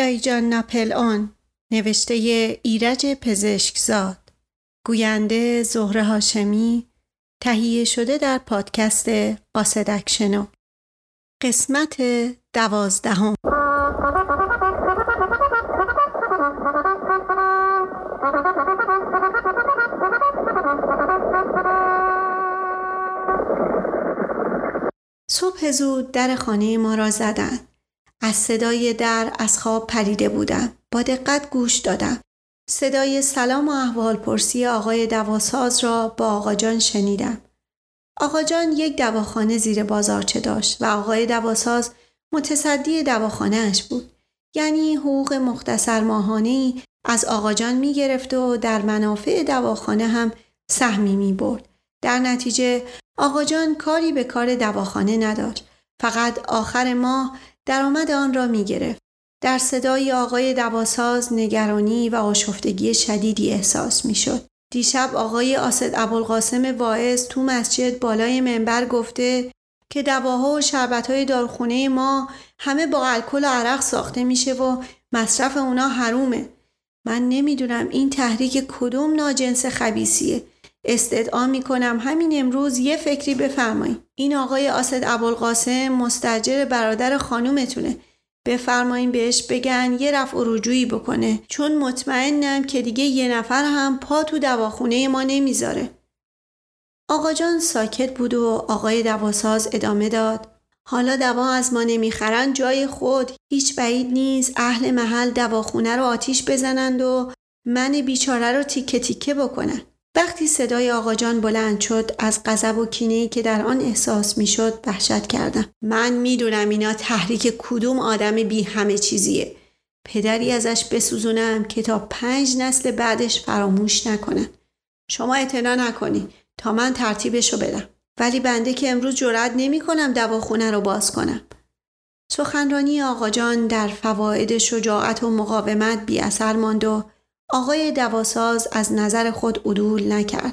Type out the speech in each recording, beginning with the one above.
دایجان نپل آن نوشته ایرج پزشکزاد. گوینده زهره هاشمی تهیه شده در پادکست قاصدکشنو قسمت دوازدهم. صبح زود در خانه ما را زدند. از صدای در از خواب پریده بودم. با دقت گوش دادم. صدای سلام و احوال پرسی آقای دواساز را با آقا جان شنیدم. آقا جان یک دواخانه زیر بازارچه داشت و آقای دواساز متصدی دواخانهاش بود. یعنی حقوق مختصر ماهانه از آقا جان می گرفت و در منافع دواخانه هم سهمی می برد. در نتیجه آقا جان کاری به کار دواخانه نداشت. فقط آخر ماه درآمد آن را می گرفت. در صدای آقای دواساز نگرانی و آشفتگی شدیدی احساس می شد. دیشب آقای آسد ابوالقاسم واعظ تو مسجد بالای منبر گفته که دواها و شربتهای دارخونه ما همه با الکل و عرق ساخته میشه و مصرف اونا حرومه. من نمی‌دونم این تحریک کدوم ناجنس خبیسیه. استدعا می‌کنم همین امروز یه فکری بفرمایید. این آقای آسد ابوالقاسم مستجر برادر خانومتونه. بفرمایین بهش بگن یه رفع و رجوعی بکنه چون مطمئنم که دیگه یه نفر هم پا تو دواخونه ما نمی‌ذاره. آقا جان ساکت بود و آقای دواساز ادامه داد. حالا دوا از ما نمی‌خرن جای خود هیچ بعید نیست اهل محل دواخونه رو آتیش بزنند و من بیچاره رو تیکه تیکه بکنن. وقتی صدای آقا جان بلند شد از غضب و کینه‌ای که در آن احساس می‌شد وحشت کردم. من می‌دونم اینا تحریک کدوم آدم بی همه چیزیه. پدری ازش بسوزونم که تا پنج نسل بعدش فراموش نکنن شما اعتنا نکنی. تا من ترتیبشو بدم. ولی بنده که امروز جرأت نمی کنم دواخونه رو باز کنم. سخنرانی آقا جان در فواید شجاعت و مقاومت بی اثر ماند و آقای دواساز از نظر خود عدول نکرد.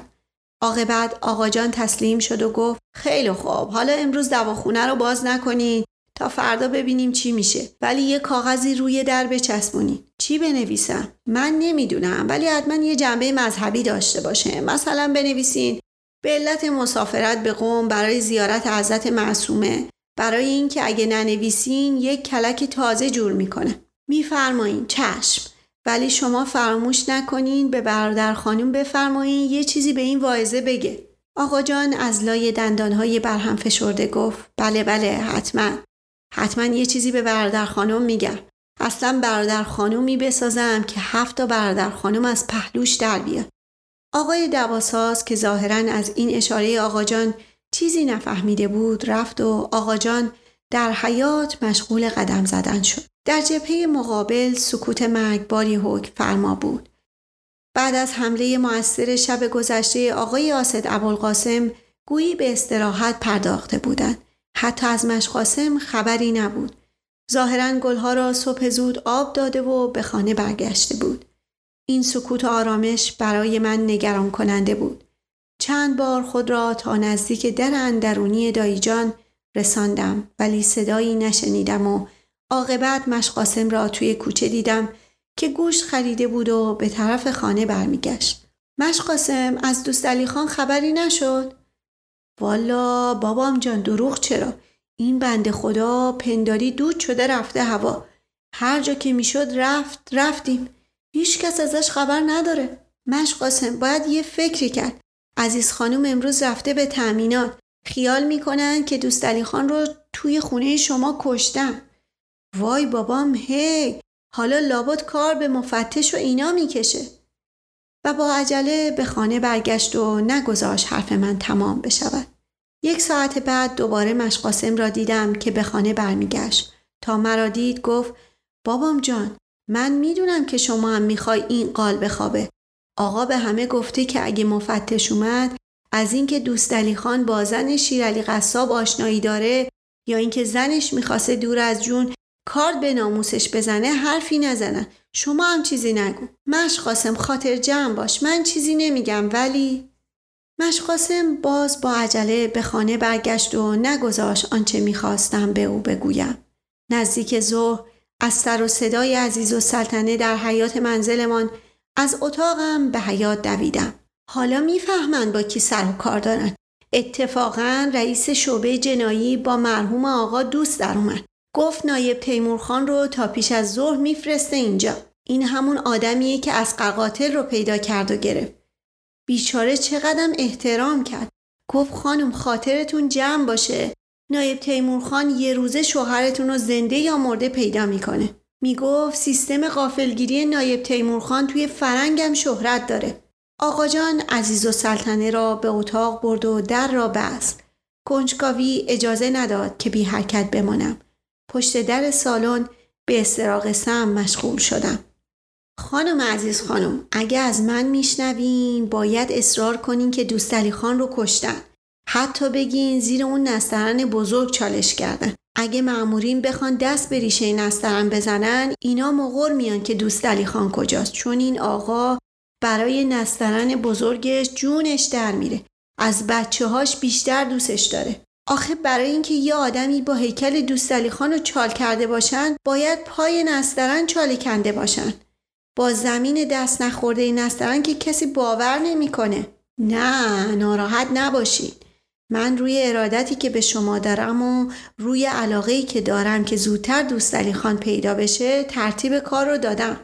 عاقبت آقا جان تسلیم شد و گفت خیلی خوب حالا امروز دواخونه رو باز نکنید تا فردا ببینیم چی میشه. ولی یه کاغذی روی در بچسبونید چی بنویسم؟ من نمی‌دونم ولی حتما یه جنبه مذهبی داشته باشه. مثلا بنویسین به علت مسافرت به قوم برای زیارت حضرت معصومه. برای اینکه اگه ننویسین یک کلک تازه جور می‌کنه. میفرمایین چشم. ولی شما فراموش نکنین به برادر خانم بفرمایین یه چیزی به این واعظه بگه. آقا جان از لای دندانهای برهم فشرده گفت بله بله حتما. حتما یه چیزی به برادر خانم میگم. اصلا برادر خانومی بسازم که هفت تا برادر خانم از پهلوش در بیاد. آقای دواساز که ظاهرا از این اشاره آقا جان چیزی نفهمیده بود رفت و آقا جان در حیات مشغول قدم زدن شد. در جبهه مقابل سکوت مرگباری حکم فرما بود. بعد از حمله موثر شب گذشته آقای آسد ابوالقاسم گویی به استراحت پرداخته بودند. حتی از مشقاسم خبری نبود. ظاهرا گلها را صبح زود آب داده و به خانه برگشته بود. این سکوت و آرامش برای من نگران کننده بود. چند بار خود را تا نزدیک در اندرونی دایجان رساندم ولی صدایی نشنیدم و عاقبت مشقاسم را توی کوچه دیدم که گوشت خریده بود و به طرف خانه برمیگشت. مشقاسم از دوست علی خان خبری نشد؟ والا بابام جان دروغ چرا؟ این بند خدا پنداری دود شده رفته هوا. هر جا که می‌شد رفت رفتیم. هیچ کس ازش خبر نداره. مشقاسم باید یه فکری کرد. عزیز خانم امروز رفته به تأمینات. خیال می‌کنن که دوست علی خان رو توی خونه شما کشتن. وای بابام هی! حالا لابد کار به مفتش و اینا می‌کشه. و با عجله به خانه برگشت و نگذاشت حرف من تمام بشود. یک ساعت بعد دوباره مشقاسم را دیدم که به خانه برمیگشت. تا مرا دید گفت بابام جان من می‌دونم که شما هم می‌خوای این قال بخوابه. آقا به همه گفته که اگه مفتش اومد از اینکه دوست علی خان با زن شیرالی قصاب آشنایی داره یا اینکه زنش می‌خواسته دور از جون کارد به ناموسش بزنه حرفی نزنن شما هم چیزی نگو مشقاسم خاطر جمع باش من چیزی نمیگم ولی مشقاسم باز با عجله به خانه برگشت و نگذاشت آنچه می‌خواستم به او بگویم نزدیک ظهر از سر و صدای عزیز و سلطنه در حیات منزلمان از اتاقم به حیات دویدم. حالا می‌فهمند با کی سر و کار دارن. اتفاقا رئیس شعبه جنایی با مرحوم آقا دوست در اومد. گفت نایب تیمورخان رو تا پیش از ظهر میفرسته اینجا. این همون آدمیه که از قاتل رو پیدا کرد و گرفت. بیچاره چقدر احترام کرد. گفت خانم خاطرتون جمع باشه. نایب تیمورخان یه روزه شوهرتون رو زنده یا مرده پیدا می‌کنه. می‌گفت سیستم قافلگیری نایب تیمورخان توی فرنگم شهرت داره. آقا جان عزیز و سلطنه را به اتاق برد و در را بست. کنجکاوی اجازه نداد که بی حرکت بمانم. پشت در سالن به استراق سم مشغول شدم. خانم عزیز خانم اگه از من میشنوین باید اصرار کنین که دوست خان رو کشتن. حتی بگین زیر اون نسترن بزرگ چالش کردن. اگه معمورین بخوان دست به ریشه نسترن بزنن اینا مغور میان که دوست علی خان کجاست چون این آقا برای نسترن بزرگش جونش در میره از بچه هاش بیشتر دوستش داره آخه برای اینکه یه آدمی با هیکل دوست خان رو چال کرده باشن باید پای نسترن چاله کنده باشن. با زمین دست نخورده نسترن که کسی باور نمی‌کنه. نه ناراحت نباشید من روی ارادتی که به شما دارم و روی علاقه که دارم که زودتر دوست علی خان پیدا بشه ترتیب کار رو دادم.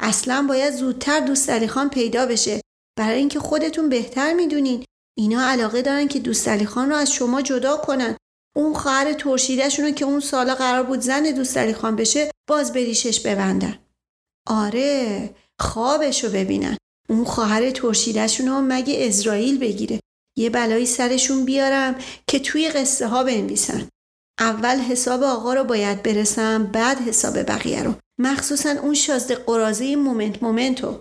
اصلا باید زودتر دوست علی خان پیدا بشه. برای اینکه خودتون بهتر می‌دونین. اینا علاقه دارن که دوست علی خان رو از شما جدا کنن. اون خواهر ترشیدهشون رو که اون سالا قرار بود زن دوست علی خان بشه باز بریشش ببندن. آره خوابش رو ببینن. اون خواهر ترشیدهشون رو مگه اسرائیل بگیره یه بلایی سرشون بیارم که توی قصه ها بنویسن اول حساب آقا رو باید برسم بعد حساب بقیه رو مخصوصا اون شازده قرازه مومنت مومنتو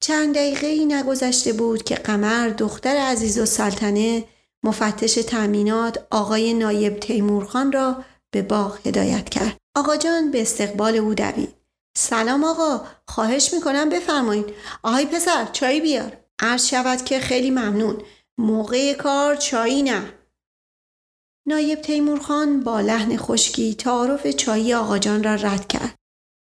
چند دقیقه ای نگذشته بود که قمر دختر عزیز و سلطنه مفتش تأمینات آقای نایب تیمورخان را به باغ هدایت کرد. آقا جان به استقبال او دوید. سلام آقا خواهش می‌کنم بفرمایید. آهای پسر چای بیار. عرض شود که خیلی ممنون. موقع کار چایی نه نایب تیمورخان با لحن خشکی تعارف چایی آقاجان را رد کرد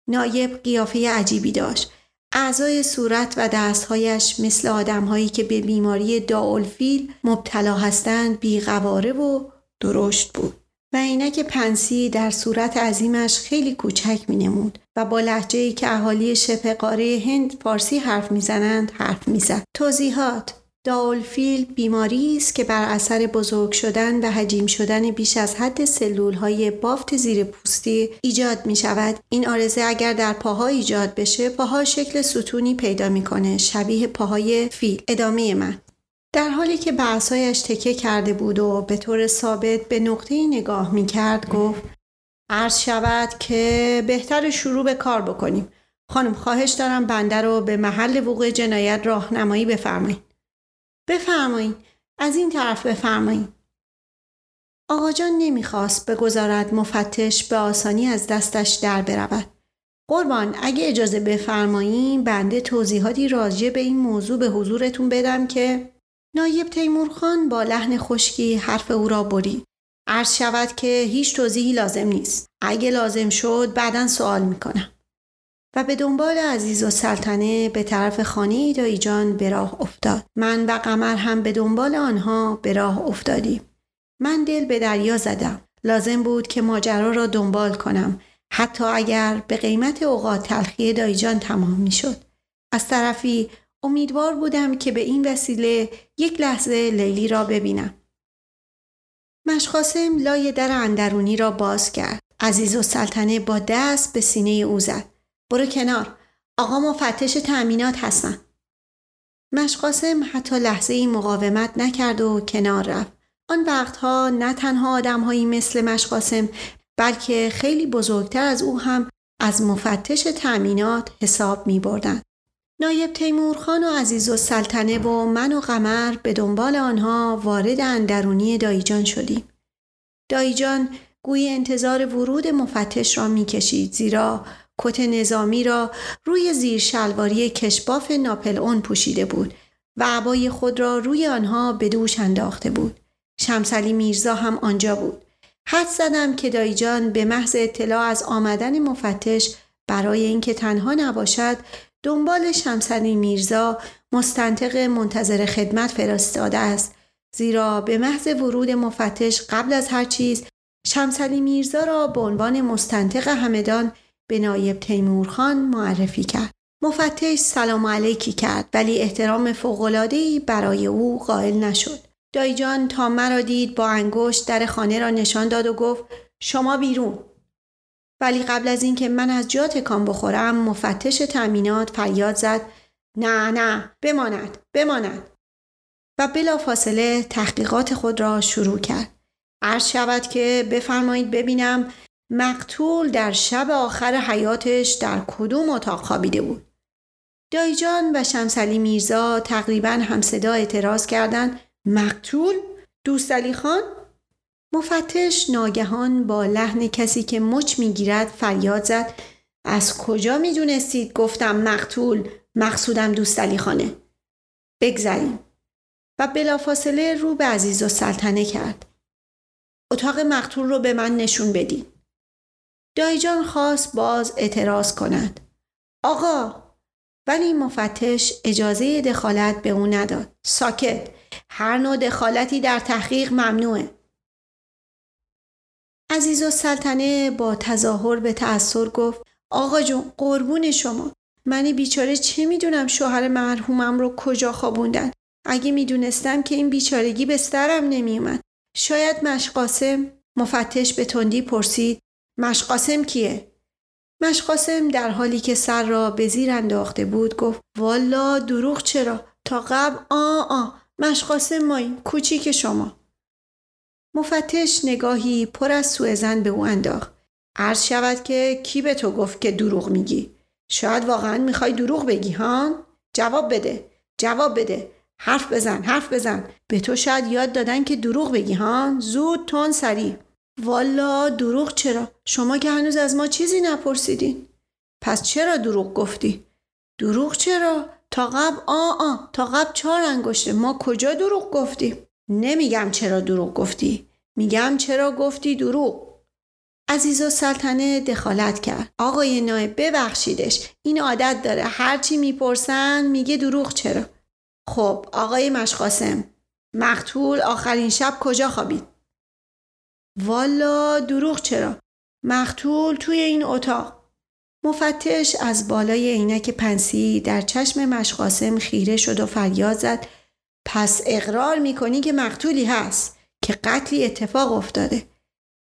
نایب قیافه عجیبی داشت اعضای صورت و دستهایش مثل آدمهایی که به بیماری داولفیل مبتلا هستند بیقواره و درشت بود و عینک پنسی در صورت عظیمش خیلی کوچک می نمود و با لحجه که اهالی شبه قاره هند فارسی حرف می‌زنند حرف می‌زد. توضیحات داولفیل بیماری است که بر اثر بزرگ شدن و حجیم شدن بیش از حد سلول های بافت زیر پوستی ایجاد می شود. این آرزه اگر در پاها ایجاد بشه پاها شکل ستونی پیدا می‌کنه شبیه پاهای فیل. ادامه من در حالی که به تکه کرده بود و به طور ثابت به نقطه نگاه می کرد گفت عرض شود که بهتر شروع به کار بکنیم. خانم خواهش دارم بنده رو به محل وقوع جنایت راهنمایی بفرمایید. بفرمایید از این طرف بفرمایید آقا جان نمی‌خواست بگذارد مفتش به آسانی از دستش در برود. قربان اگه اجازه بفرماییم بنده توضیحاتی راجع به این موضوع به حضورتون بدم که نایب تیمورخان با لحن خشکی حرف او را برید. عرض شود که هیچ توضیحی لازم نیست. اگه لازم شد بعدا سوال می‌کنم. و به دنبال عزیز و سلطنه به طرف خانه دایی جان به راه افتاد. من و قمر هم به دنبال آنها به راه افتادیم. من دل به دریا زدم. لازم بود که ماجرا را دنبال کنم حتی اگر به قیمت اوقات تلخی دایجان تمام می شد. از طرفی امیدوار بودم که به این وسیله یک لحظه لیلی را ببینم. مشقاسم لای در اندرونی را باز کرد. عزیز و سلطنه با دست به سینه او زد. برو کنار آقا مفتش تأمینات هستن مشقاسم حتی لحظه ای مقاومت نکرد و کنار رفت آن وقتها نه تنها آدمهایی مثل مشقاسم بلکه خیلی بزرگتر از او هم از مفتش تأمینات حساب می بردن. نایب تیمورخان و عزیز و سلطنه و من و قمر به دنبال آنها وارد اندرونی دایجان شدیم. دایجان گوی انتظار ورود مفتش را می‌کشید زیرا کت نظامی را روی زیر شلواری کشباف ناپل اون پوشیده بود و عبای خود را روی آنها به دوش انداخته بود. شمسلی میرزا هم آنجا بود. حد زدم که دایجان به محض اطلاع از آمدن مفتش برای اینکه تنها نباشد دنبال شمسنی میرزا مستنطق منتظر خدمت فرستاده است زیرا به محض ورود مفتش قبل از هر چیز شمسلی میرزا را به عنوان مستنطق همدان به نایب تیمورخان معرفی کرد. مفتش سلام علیکی کرد ولی احترام فوقلادهی برای او قائل نشد. دایجان تا مرا دید با انگشت در خانه را نشان داد و گفت شما بیرون. ولی قبل از اینکه من از جا تکان بخورم مفتش تأمینات فریاد زد نه نه بماند بماند و بلافاصله تحقیقات خود را شروع کرد. عرض شود که بفرمایید ببینم مقتول در شب آخر حیاتش در کدوم اتاق خوابیده بود. دایجان و شمسلی میرزا تقریبا همصدا اعتراض کردند. مقتول؟ دوست علی خان؟ مفتش ناگهان با لحن کسی که مچ می‌گیرد فریاد زد. از کجا می‌دونستید گفتم مقتول؟ مقصودم دوست علی خانه. بگذریم. و بلافاصله رو به عزیز و سلطنه کرد. اتاق مقتول رو به من نشون بدین. دایجان خواست باز اعتراض کند. آقا ولی مفتش اجازه دخالت به او نداد. ساکت هر نوع دخالتی در تحقیق ممنوعه. عزیز و سلطنه با تظاهر به تأثیر گفت آقا جون قربون شما. منی بیچاره چه می‌دونم شوهر مرحومم رو کجا خوابوندن؟ اگه می‌دونستم که این بیچارگی به سرم نمیومد شاید مشقاسم مفتش به تندی پرسید مشقاسم کیه؟ مشقاسم در حالی که سر را به زیر انداخته بود گفت والا دروغ چرا؟ تا قبل آ آ مشقاسم مایی کوچیک شما. مفتش نگاهی پر از سوء به او انداخت. عرض شود که کی به تو گفت که دروغ میگی؟ شاید واقعا می‌خوای دروغ بگی ها جواب بده جواب بده. حرف بزن حرف بزن. به تو شاید یاد دادن که دروغ بگی ها زود تون سریع. والا دروغ چرا؟ شما که هنوز از ما چیزی نپرسیدین. پس چرا دروغ گفتی؟ دروغ چرا؟ تا قبل آ آ تا قبل چهار انگشته. ما کجا دروغ گفتیم؟ نمیگم چرا دروغ گفتی. میگم چرا گفتی دروغ. عزیز و سلطنه دخالت کرد. آقای نایب ببخشیدش. این عادت داره. هرچی می‌پرسن میگه دروغ چرا. خب آقای مشقاسم مقتول آخرین شب کجا خوابید؟ والا دروغ چرا؟ مقتول توی این اتاق. مفتش از بالای عینک پنسی در چشم مشقاسم خیره شد و فریاد زد. پس اقرار می‌کنی که مقتولی هست که قتلی اتفاق افتاده.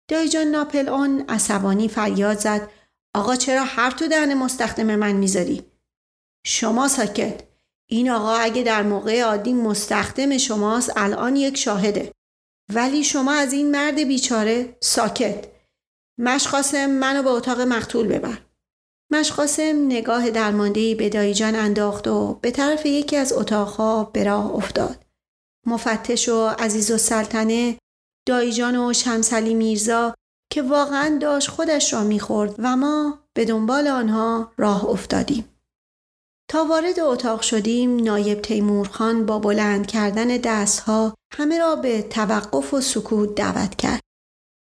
دایجان ناپل آن عصبانی فریاد زد. آقا چرا حرف تو دهن مستخدم من می‌ذاری؟ شما ساکت. این آقا اگه در موقع عادی مستخدم شماست الان یک شاهده. ولی شما از این مرد بیچاره ساکت. مشقاسم منو به اتاق مقتول ببر. مشقاسم نگاه درماندهی به دایجان انداخت و به طرف یکی از اتاقها به راه افتاد. مفتش و عزیز و سلطنه دایجان و شمسلی میرزا که واقعا داشت خودش را می‌خورد و ما به دنبال آنها راه افتادیم. تا وارد اتاق شدیم نایب تیمورخان با بلند کردن دستها همه را به توقف و سکوت دعوت کرد.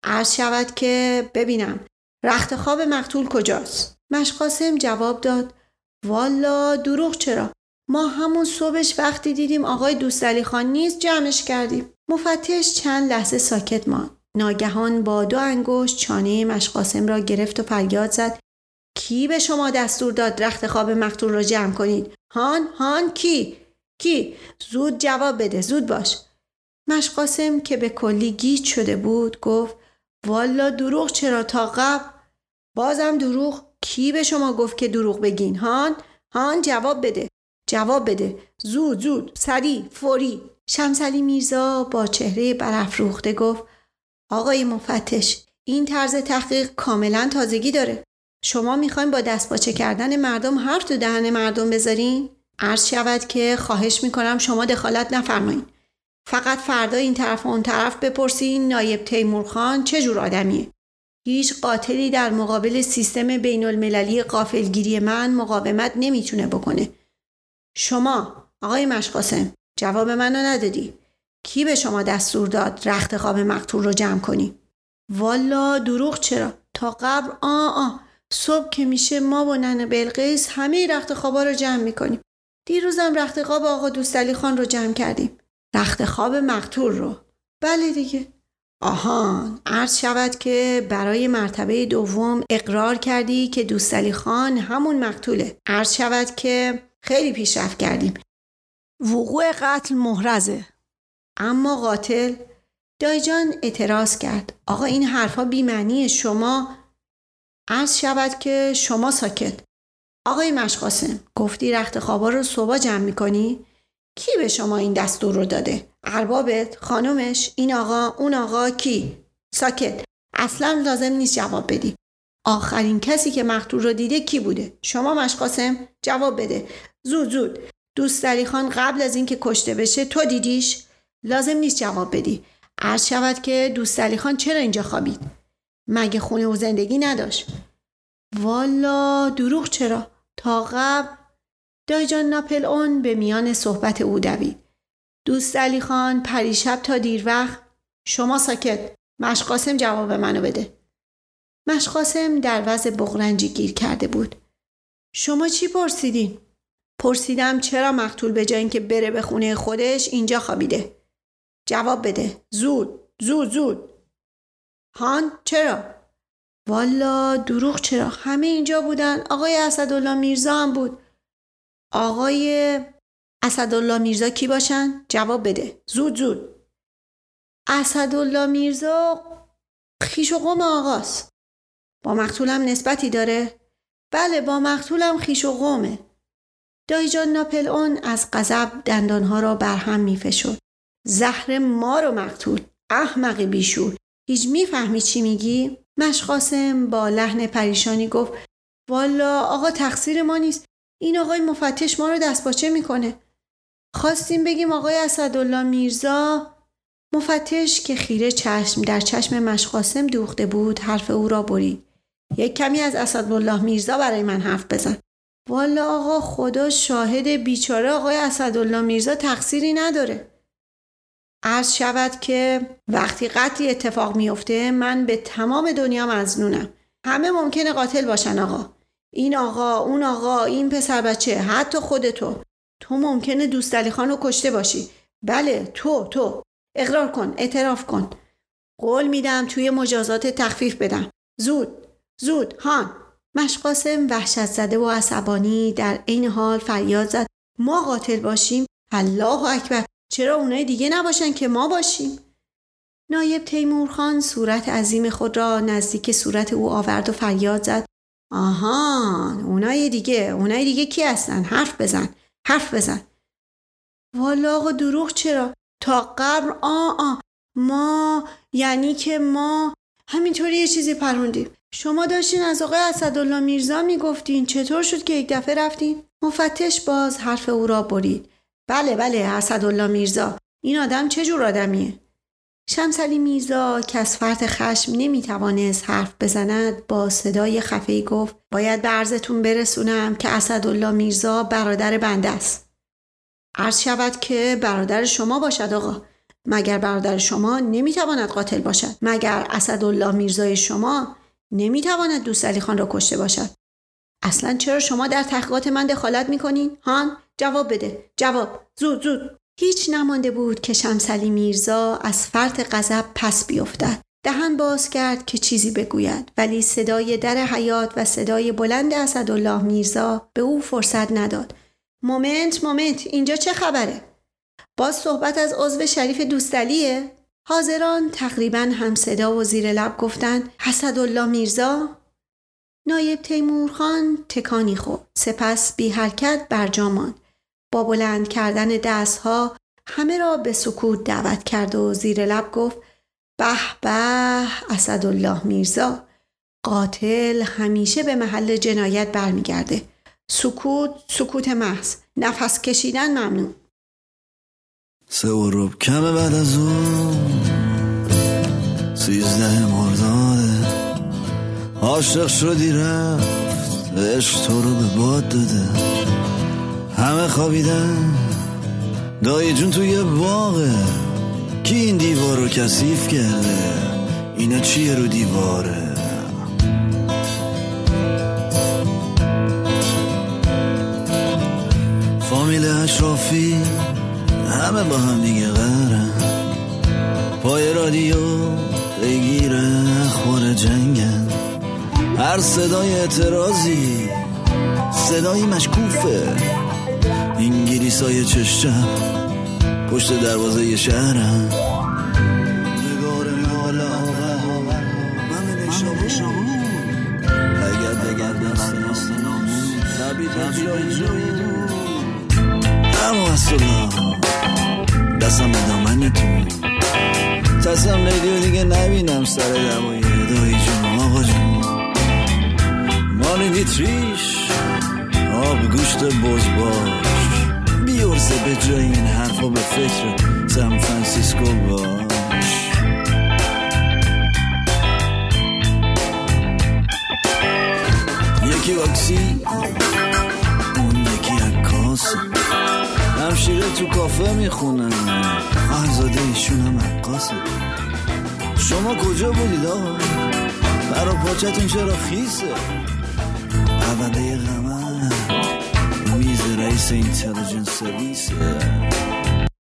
عرض شود که ببینم رخت خواب مقتول کجاست؟ مشقاسم جواب داد والا دروغ چرا؟ ما همون صبحش وقتی دیدیم آقای دوستعلی خان نیست جمعش کردیم. مفتش چند لحظه ساکت ماند. ناگهان با دو انگشت چانه مشقاسم را گرفت و فریاد زد کی به شما دستور داد رخت خواب مقتول را جمع کنید هان هان کی کی زود جواب بده زود باش مشقاسم که به کلی گیج شده بود گفت والا دروغ چرا تا قبل؟ بازم دروغ. کی به شما گفت که دروغ بگین؟ هان؟ هان جواب بده. جواب بده. زود زود. سریع فوری. شمسلی میرزا با چهره برافروخته گفت آقای مفتش این طرز تحقیق کاملا تازگی داره. شما می‌خواین با دست باچه کردن مردم حرف تو دهن مردم بذارین؟ عرض شود که خواهش می‌کنم شما دخالت نفرمایین. فقط فردا این طرف و اون طرف بپرسین نایب تیمورخان چه جور آدمیه؟ هیچ قاتلی در مقابل سیستم بین المللی قافلگیری من مقاومت نمی‌تونه بکنه. شما آقای مشقاسم جواب منو ندادی. کی به شما دستور داد رخت خواب مقتول رو جمع کنی؟ والا دروغ چرا؟ تا قبل آ آ صبح که میشه ما با ننه بلقیس همه رخت خوابا رو جمع می‌کنیم. دیروزم رخت خواب آقا دوستالی خان رو جمع کردیم. رخت خواب مقتول رو. بله دیگه. آهان عرض شود که برای مرتبه دوم اقرار کردی که دوستالی خان همون مقتوله. عرض شود که خیلی پیشرفت کردیم. وقوع قتل محرزه. اما قاتل دایجان اعتراض کرد. آقا این حرفا بیمعنی شما. عرض شود که شما ساکت. آقای مشقاسم گفتی رخت خوابا رو صبح جمع می‌کنی؟ کی به شما این دستور رو داده؟ اربابت؟ خانومش؟ این آقا؟ اون آقا؟ کی؟ ساکت اصلا لازم نیست جواب بدی آخرین کسی که مقتول رو دیده کی بوده؟ شما مشقاسم؟ جواب بده زود زود دوست خان قبل از اینکه کشته بشه تو دیدیش؟ لازم نیست جواب بدی عرض شود که دوست خان چرا اینجا خوابید؟ مگه خونه و زندگی نداشت؟ والا دروغ چرا؟ تا قبل دایجان ناپل اون به میان صحبت او دوید. دوست علی خان پریشب تا دیر وقت شما ساکت مشقاسم جواب منو بده. مشقاسم در وضع بغرنجی گیر کرده بود. شما چی پرسیدین؟ پرسیدم چرا مقتول به جای اینکه بره به خونه خودش اینجا خوابیده. جواب بده. زود زود زود. هان چرا؟ والا دروغ چرا همه اینجا بودن آقای اسدالله میرزا هم بود آقای اسدالله میرزا کی باشن؟ جواب بده. زود زود. اسدالله میرزا خیش و قوم آقاست. با مقتولم نسبتی داره؟ بله با مقتولم خیش و قومه دایجان ناپل اون از غضب دندانها را بر هم میفشد زهر ما رو مقتول. احمق بیشور. هیچ می‌فهمی چی میگی؟ مشقاسم با لحن پریشانی گفت والا آقا تقصیر ما نیست. این آقای مفتش ما رو دستپاچه می‌کنه. خواستیم بگیم آقای اسدالله میرزا مفتش که خیره چشم در چشم مشقاسم دوخته بود حرف او را برید. یک کمی از اسدالله میرزا برای من حرف بزن. والا آقا خدا شاهد بیچاره آقای اسدالله میرزا تقصیری نداره. عرض شود که وقتی قتلی اتفاق میفته من به تمام دنیا مزنونم همه ممکنه قاتل باشن آقا. این آقا اون آقا این پسر بچه حتی خودتو تو. ممکنه دوست علی خانو کشته باشی. بله تو تو. اقرار کن اعتراف کن. قول میدم توی مجازات تخفیف بدم. زود زود هان. مشقاسم وحشت زده و عصبانی در این حال فریاد زد. ما قاتل باشیم؟ الله اکبر. چرا اونای دیگه نباشن که ما باشیم؟ نایب تیمورخان صورت عظیم خود را نزدیک صورت او آورد و فریاد زد. آهان اونای دیگه اونای دیگه کی هستن؟ حرف بزن حرف بزن. والا آقا دروغ چرا؟ تا قبل آ آ. ما یعنی که ما همینطوری یه چیزی پروندیم شما داشتین از آقای اسدالله میرزا می‌گفتین چطور شد که یک دفعه رفتین؟ مفتش باز حرف او را برید. بله بله اسدالله میرزا. این آدم چه جور آدمیه؟ شمسلی میرزا که از فرط خشم نمی‌توانست حرف بزند با صدای خفه گفت باید به عرضتون برسونم که اسدالله میرزا برادر بنده است. عرض شود که برادر شما باشد آقا. مگر برادر شما نمی‌تواند قاتل باشد؟ مگر اسدالله میرزای شما نمی‌تواند دوست علی خان را کشته باشد؟ اصلا چرا شما در تحقیقات من دخالت می‌کنین؟ هان جواب بده. جواب. زود زود. هیچ نمانده بود که شمسلی میرزا از فرط غضب پس بیفتد. دهن باز کرد که چیزی بگوید ولی صدای در حیات و صدای بلند اسدالله میرزا به او فرصت نداد. moment moment اینجا چه خبره؟ باز صحبت از عضو شریف دوستعلیه حاضران تقریبا هم صدا و زیر لب گفتند اسدالله میرزا؟ نایب تیمورخان تکانی خورد. سپس بی حرکت برجا ماند. با بلند کردن دستها همه را به سکوت دعوت کرد و زیر لب گفت به به اسدالله میرزا قاتل همیشه به محل جنایت برمیگرده. سکوت سکوت محض. نفس کشیدن ممنوع. سه و روب کمه بعد از اون سیزده مرداده عاشق شدی رفت عشق تو رو به باد داده. همه خوابیدن. دایی جون توی باغه. کی این دیوار رو کثیف کرده؟ اینا چیه رو دیواره؟ فامیل اشرافی همه با هم دیگه قرن پای رادیو بگیره اخبار جنگن. هر صدای اعتراضی صدایی مشکوفه. انگلیس های چشم پشت دروازه شهرم. نگار مال آقا من نشابو اگر دگر دست ناموس تبید جایی اما اصلا دستم به دامنتون تصم لیلی دیگه نبینم سر دمای دایی جون آقا جون. مال دیتریش آب گوشت بز بیورزه به جای این حرفا به فکر سان فرانسیسکو باش. یکی واکسی اون یکی عکاس. همشیره تو کافه می‌خونن. خواهرزاده ایشون هم عکاسه شما کجا بودید آقا؟ برا پاچتون چرا خیسه؟ پرونده غمه Police Intelligence Service. Yeah.